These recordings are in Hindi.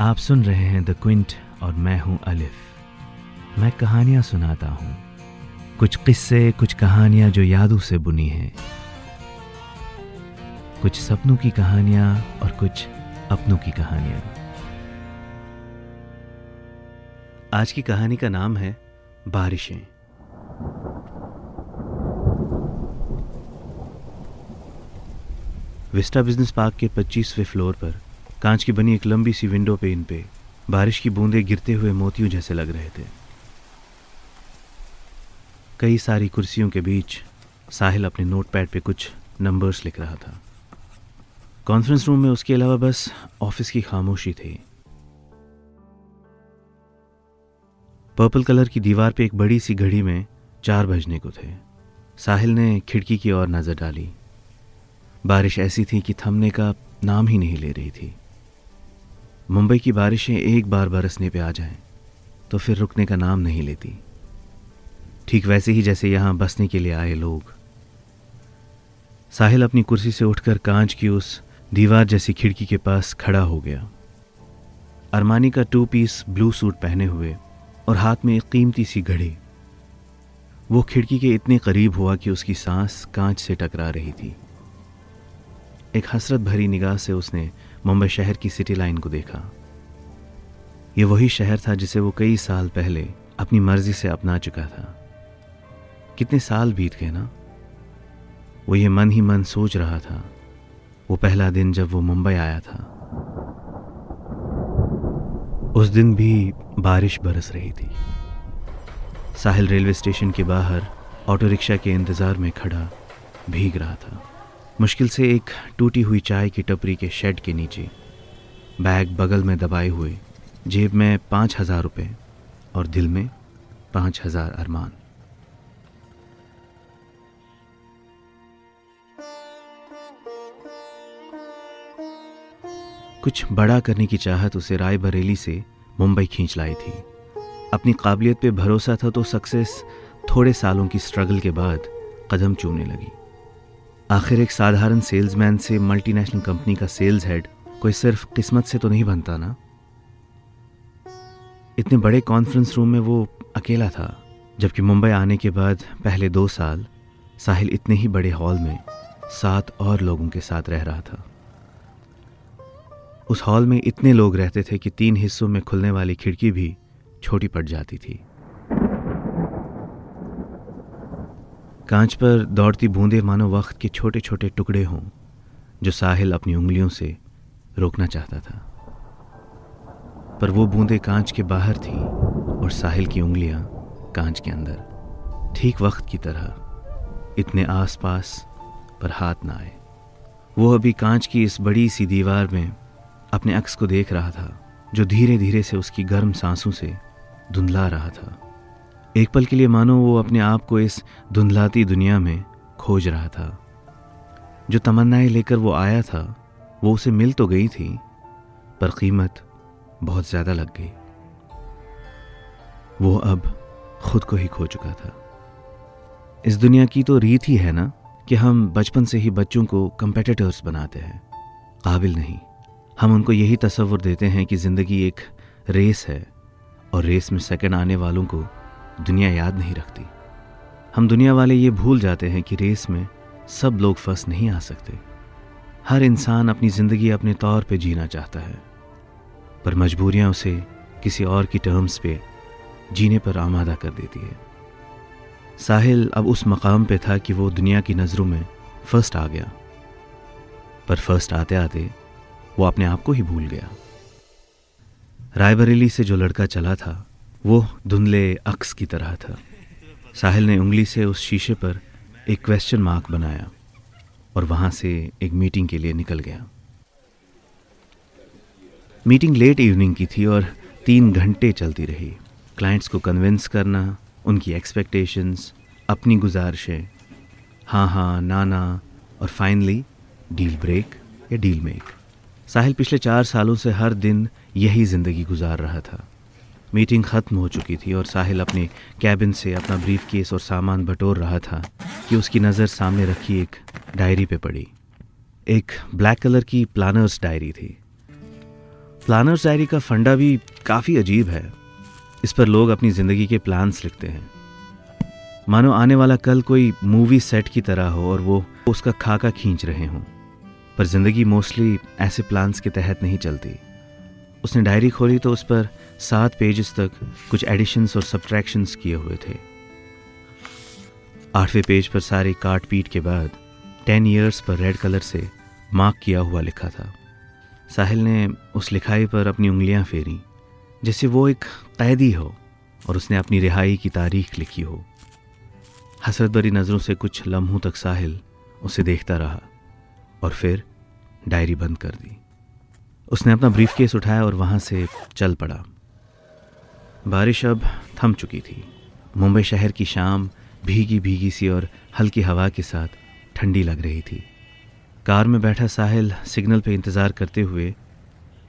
आप सुन रहे हैं द क्विंट और मैं हूँ अलिफ मैं कहानियाँ सुनाता हूँ। कुछ किस्से, कुछ कहानियाँ जो यादों से बुनी हैं। कुछ सपनों की कहानियाँ और कुछ अपनों की कहानियाँ। आज की कहानी का नाम है बारिशें। विस्टा बिज़नेस पार्क के 25वें फ्लोर पर कांच की बनी एक लंबी सी विंडो पे इन पे बारिश की बूंदें गिरते हुए मोतियों जैसे लग रहे थे। कई सारी कुर्सियों के बीच साहिल अपने नोटपैड पे कुछ नंबर्स लिख रहा था। कॉन्फ्रेंस रूम में उसके अलावा बस ऑफ़िस की खामोशी थी। पर्पल कलर की दीवार पे एक बड़ी सी घड़ी में चार बजने को थे। साहिल ने खिड़की की ओर नज़र डाली। बारिश ऐसी थी कि थमने का नाम ही नहीं ले रही थी। मुंबई की बारिशें एक बार बरसने पे आ जाएँ तो फिर रुकने का नाम नहीं लेती। ठीक वैसे ही जैसे यहाँ बसने के लिए आए लोग। साहिल अपनी कुर्सी से उठकर कांच की उस दीवार जैसी खिड़की के पास खड़ा हो गया। अरमानी का टू पीस ब्लू सूट पहने हुए और हाथ में एक कीमती सी घड़ी। वो खिड़की के इतने करीब हुआ कि उसकी सांस कांच से टकरा रही थी। एक हसरत भरी निगाह से उसने मुंबई शहर की सिटी लाइन को देखा। ये वही शहर था जिसे वो कई साल पहले अपनी मर्ज़ी से अपना चुका था। कितने साल बीत गए ना? वो ये मन ही मन सोच रहा था। वो पहला दिन जब वो मुंबई आया था। उस दिन भी बारिश बरस रही थी। साहिल रेलवे स्टेशन के बाहर ऑटो रिक्शा के इंतज़ार में खड़ा भीग रहा था। मुश्किल से एक टूटी हुई चाय की टपरी के शेड के नीचे। बैग बगल में दबाए हुए, जेब में पाँच हज़ार रुपये और दिल में पाँच हज़ार अरमान। कुछ बड़ा करने की चाहत उसे राय बरेली से मुंबई खींच लाई थी। अपनी काबिलियत पे भरोसा था तो सक्सेस थोड़े सालों की स्ट्रगल के बाद कदम चूमने लगी। आखिर एक साधारण सेल्समैन से मल्टीनेशनल कंपनी का सेल्स हेड कोई सिर्फ़ किस्मत से तो नहीं बनता ना? इतने बड़े कॉन्फ्रेंस रूम में वो अकेला था, जबकि मुंबई आने के बाद पहले दो साल साहिल इतने ही बड़े हॉल में सात और लोगों के साथ रह रहा था। उस हॉल में इतने लोग रहते थे कि तीन हिस्सों में खुलने वाली खिड़की भी छोटी पड़ जाती थी। कांच पर दौड़ती बूंदे मानो वक्त के छोटे छोटे टुकड़े हों, जो साहिल अपनी उंगलियों से रोकना चाहता था। पर वो बूंदे कांच के बाहर थी और साहिल की उंगलियाँ कांच के अंदर, ठीक वक्त की तरह, इतने आसपास पर हाथ ना आए। वो अभी कांच की इस बड़ी सी दीवार में अपने अक्स को देख रहा था, जो धीरे धीरे से उसकी गर्म सांसों से धुंधला रहा था। एक पल के लिए मानो वो अपने आप को इस धुंधलाती दुनिया में खोज रहा था। जो तमन्नाएँ लेकर वो आया था, वो उसे मिल तो गई थी, पर कीमत बहुत ज़्यादा लग गई। वो अब खुद को ही खो चुका था। इस दुनिया की तो रीत ही है ना, कि हम बचपन से ही बच्चों को कंपेटिटर्स बनाते हैं। काबिल नहीं। हम उनको यही तस्वुर देते हैं कि ज़िंदगी एक रेस है, और रेस में सेकंड आने वालों को दुनिया याद नहीं रखती। हम दुनिया वाले ये भूल जाते हैं कि रेस में सब लोग फ़र्स्ट नहीं आ सकते। हर इंसान अपनी ज़िंदगी अपने तौर पे जीना चाहता है, पर मजबूरियाँ उसे किसी और की टर्म्स पे जीने पर आमादा कर देती है। साहिल अब उस मकाम पे था कि वो दुनिया की नज़रों में फ़र्स्ट आ गया, पर फ़र्स्ट आते आते वो अपने आप को ही भूल गया। रायबरेली से जो लड़का चला था वो धुंधले अक्स की तरह था। साहिल ने उंगली से उस शीशे पर एक क्वेश्चन मार्क बनाया और वहाँ से एक मीटिंग के लिए निकल गया। मीटिंग लेट इवनिंग की थी और तीन घंटे चलती रही। क्लाइंट्स को कन्विंस करना, उनकी एक्सपेक्टेशंस अपनी गुजारिशें हाँ हाँ ना ना, और फाइनली डील ब्रेक या डील मेक साहिल पिछले चार सालों से हर दिन यही ज़िंदगी गुजार रहा था। मीटिंग ख़त्म हो चुकी थी और साहिल अपने कैबिन से अपना ब्रीफ केस और सामान बटोर रहा था कि उसकी नज़र सामने रखी एक डायरी पे पड़ी। एक ब्लैक कलर की प्लानर्स डायरी थी। प्लानर्स डायरी का फंडा भी काफ़ी अजीब है। इस पर लोग अपनी ज़िंदगी के प्लान्स लिखते हैं। मानो आने वाला कल कोई मूवी सेट की तरह हो और वो उसका खाका खींच रहे हों। पर ज़िंदगी मोस्टली ऐसे प्लान्स के तहत नहीं चलती। उसने डायरी खोली तो उस पर सात पेजेस तक कुछ एडिशंस और सब्ट्रैक्शंस किए हुए थे। आठवें पेज पर सारे काट पीट के बाद टेन ईयर्स पर रेड कलर से मार्क किया हुआ लिखा था। साहिल ने उस लिखाई पर अपनी उंगलियाँ फेरी, जैसे वो एक कैदी हो और उसने अपनी रिहाई की तारीख लिखी हो। हसरत भरी नज़रों से कुछ लम्हों तक साहिल उसे देखता रहा और फिर डायरी बंद कर दी। उसने अपना ब्रीफ केस उठाया और वहाँ से चल पड़ा। बारिश अब थम चुकी थी। मुंबई शहर की शाम भीगी भीगी सी और हल्की हवा के साथ ठंडी लग रही थी। कार में बैठा साहिल सिग्नल पे इंतज़ार करते हुए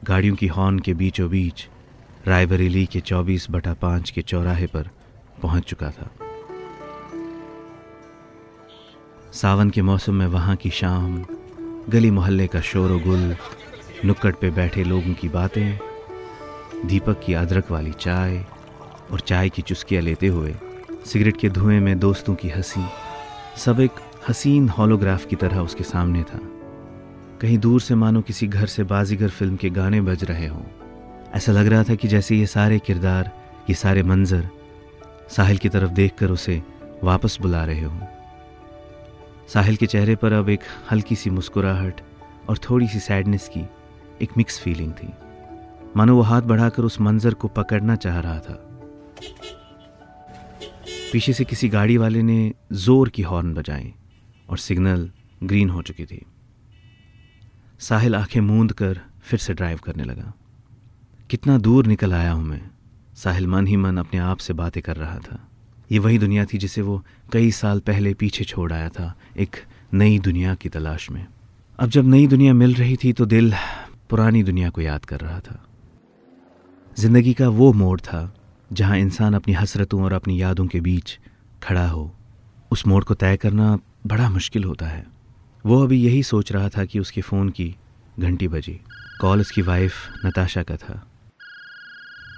गाड़ियों की हॉर्न के बीचों बीच रायबरेली के 24 बटा पाँच के चौराहे पर पहुँच चुका था। सावन के मौसम में वहाँ की शाम, गली मोहल्ले का शोर गुल नुक्कड़ पे बैठे लोगों की बातें, दीपक की अदरक वाली चाय और चाय की चुस्कियाँ लेते हुए सिगरेट के धुएँ में दोस्तों की हँसी, सब एक हसीन हॉलोग्राफ की तरह उसके सामने था। कहीं दूर से मानो किसी घर से बाजीगर फ़िल्म के गाने बज रहे हों। ऐसा लग रहा था कि जैसे ये सारे किरदार, ये सारे मंजर साहिल की तरफ़ देखकर उसे वापस बुला रहे हों। साहिल के चेहरे पर अब एक हल्की सी मुस्कुराहट और थोड़ी सी सैडनेस की एक मिक्स फीलिंग थी। मानो वो हाथ बढ़ाकर उस मंजर को पकड़ना चाह रहा था। पीछे से किसी गाड़ी वाले ने ज़ोर की हॉर्न बजाई और सिग्नल ग्रीन हो चुकी थी। साहिल आँखें मूंद कर फिर से ड्राइव करने लगा। कितना दूर निकल आया हूँ मैं, साहिल मन ही मन अपने आप से बातें कर रहा था। ये वही दुनिया थी जिसे वो कई साल पहले पीछे छोड़ आया था, एक नई दुनिया की तलाश में। अब जब नई दुनिया मिल रही थी तो दिल पुरानी दुनिया को याद कर रहा था। ज़िंदगी का वो मोड़ था जहाँ इंसान अपनी हसरतों और अपनी यादों के बीच खड़ा हो। उस मोड़ को तय करना बड़ा मुश्किल होता है। वो अभी यही सोच रहा था कि उसके फ़ोन की घंटी बजी। कॉल उसकी वाइफ नताशा का था।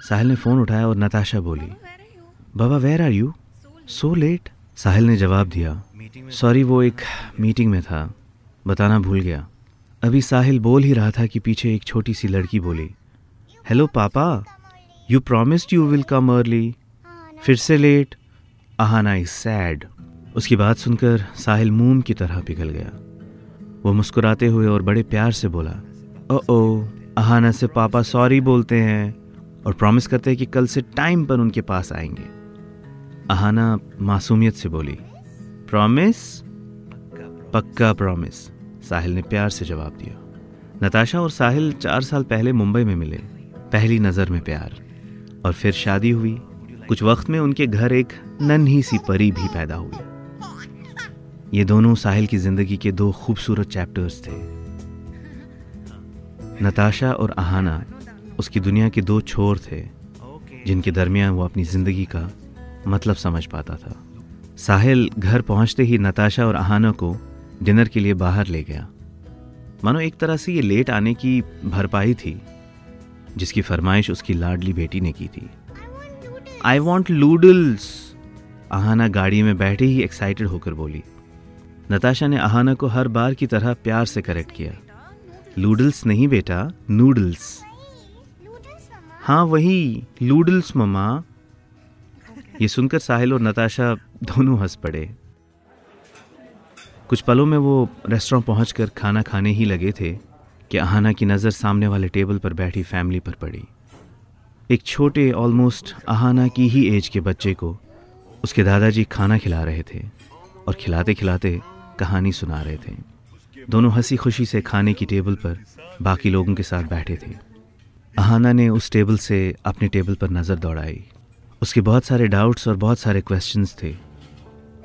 साहिल ने फ़ोन उठाया और नताशा बोली बाबा where are you so late? Sahil ने जवाब दिया सॉरी वो एक मीटिंग में था। बताना भूल गया। अभी साहिल बोल ही रहा था कि पीछे एक छोटी सी लड़की बोली hello papa you promised you will come early फिर से लेट आहाना इज़ सैड उसकी बात सुनकर साहिल मूम की तरह पिघल गया। वो मुस्कुराते हुए और बड़े प्यार से बोला ओ ओ अहाना से पापा सॉरी बोलते हैं और प्रॉमिस करते हैं कि कल से टाइम पर उनके पास आएँगे. अहाना मासूमियत से बोली प्रॉमिस पक्का प्रॉमिस साहिल ने प्यार से जवाब दिया। नताशा और साहिल चार साल पहले मुंबई में मिले। पहली नज़र में प्यार। और फिर शादी हुई। कुछ वक्त में उनके घर एक नन्ही सी परी भी पैदा हुई। ये दोनों साहिल की ज़िंदगी के दो खूबसूरत चैप्टर्स थे। नताशा और आहाना उसकी दुनिया के दो छोर थे, जिनके दरमियान वो अपनी ज़िंदगी का मतलब समझ पाता था। साहिल घर पहुँचते ही नताशा और आहाना को डिनर के लिए बाहर ले गया। मानो एक तरह से ये लेट आने की भरपाई थी, जिसकी फरमाइश उसकी लाडली बेटी ने की थी। आई वॉन्ट लूडल्स आहाना गाड़ी में बैठे ही एक्साइटेड होकर बोली। नताशा ने आहाना को हर बार की तरह प्यार से करेक्ट किया। लूडल्स नहीं बेटा नूडल्स हाँ वही लूडल्स ममा ये सुनकर साहिल और नताशा दोनों हंस पड़े। कुछ पलों में वो रेस्टोरेंट पहुंचकर खाना खाने ही लगे थे कि आहाना की नज़र सामने वाले टेबल पर बैठी फैमिली पर पड़ी। एक छोटे ऑलमोस्ट आहाना की ही एज के बच्चे को उसके दादाजी खाना खिला रहे थे और खिलाते खिलाते कहानी सुना रहे थे। दोनों हँसी खुशी से खाने की टेबल पर बाकी लोगों के साथ बैठे थे। आहाना ने उस टेबल से अपने टेबल पर नज़र दौड़ाई। उसके बहुत सारे डाउट्स और बहुत सारे क्वेश्चंस थे।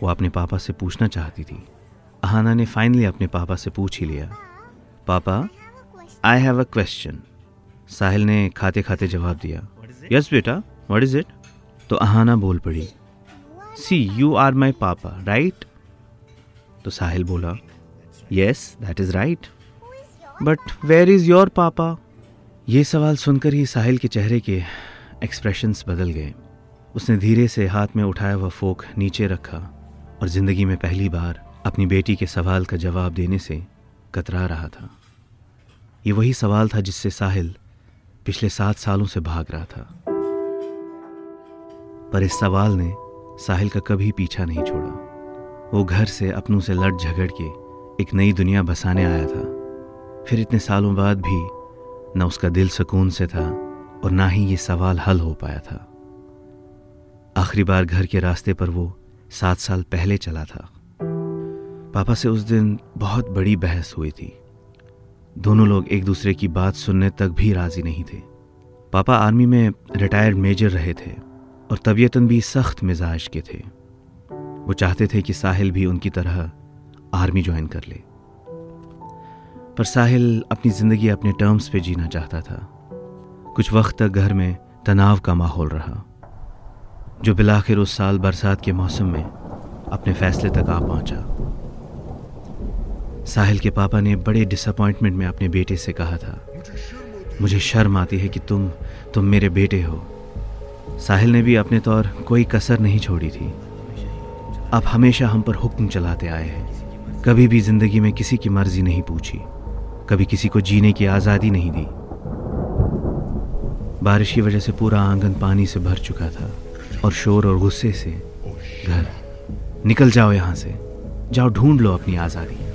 वो अपने पापा से पूछना चाहती थी। अहाना ने फाइनली अपने पापा से पूछ ही लिया। पापा आई हैव अ क्वेश्चन साहिल ने खाते खाते जवाब दिया। यस बेटा व्हाट इज़ इट तो अहाना बोल पड़ी। सी यू आर माई पापा राइट तो साहिल बोला yes that is right but where is your papa ये सवाल सुनकर ही साहिल के चेहरे के एक्सप्रेशंस बदल गए। उसने धीरे से हाथ में उठाया हुआ फोक नीचे रखा और ज़िंदगी में पहली बार अपनी बेटी के सवाल का जवाब देने से कतरा रहा था। ये वही सवाल था जिससे साहिल पिछले सात सालों से भाग रहा था। पर इस सवाल ने साहिल का कभी पीछा नहीं छोड़ा। वो घर से अपनों से लड़ झगड़ के एक नई दुनिया बसाने आया था। फिर इतने सालों बाद भी न उसका दिल सुकून से था और ना ही ये सवाल हल हो पाया था। आखिरी बार घर के रास्ते पर वो सात साल पहले चला था। पापा से उस दिन बहुत बड़ी बहस हुई थी। दोनों लोग एक दूसरे की बात सुनने तक भी राज़ी नहीं थे। पापा आर्मी में रिटायर्ड मेजर रहे थे और तबीयतन भी सख्त मिजाज के थे। वो चाहते थे कि साहिल भी उनकी तरह आर्मी ज्वाइन कर ले। पर साहिल अपनी ज़िंदगी अपने टर्म्स पे जीना चाहता था। कुछ वक्त तक घर में तनाव का माहौल रहा, जो बिलाखिर उस साल बरसात के मौसम में अपने फैसले तक आ पहुँचा। साहिल के पापा ने बड़े डिसअपॉइंटमेंट में अपने बेटे से कहा था। मुझे शर्म आती है कि तुम तुम मेरे बेटे हो। साहिल ने भी अपने तौर कोई कसर नहीं छोड़ी थी। आप हमेशा हम पर हुक्म चलाते आए हैं। कभी भी ज़िंदगी में किसी की मर्ज़ी नहीं पूछी। कभी किसी को जीने की आज़ादी नहीं दी। बारिश की वजह से पूरा आँगन पानी से भर चुका था और शोर और गुस्से से घर। निकल जाओ यहाँ से। जाओ ढूंढ लो अपनी आज़ादी।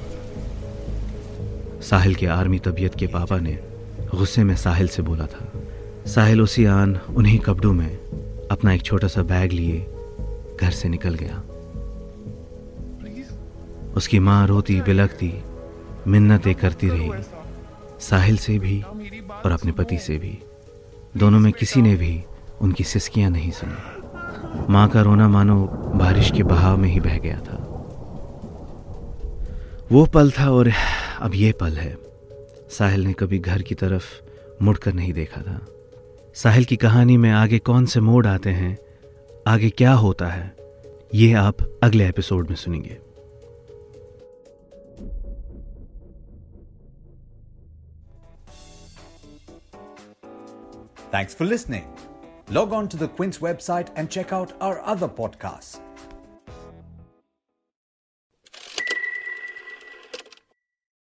साहिल के आर्मी तबीयत के पापा ने गुस्से में साहिल से बोला था। साहिल उसी आन, उन्हीं कपड़ों में अपना एक छोटा सा बैग लिए घर से निकल गया। उसकी माँ रोती बिलकती मिन्नतें करती रही, साहिल से भी और अपने पति से भी। दोनों में किसी ने भी उनकी सिस्कियाँ नहीं सुनी। माँ का रोना मानो बारिश के बहाव में ही बह गया था। वो पल था और अब ये पल है साहिल ने कभी घर की तरफ़ मुड़कर नहीं देखा था साहिल की कहानी में आगे कौन से मोड़ आते हैं आगे क्या होता है ये आप अगले एपिसोड में सुनेंगे Thanks for listening. Log on to the Quince website and check out our other podcasts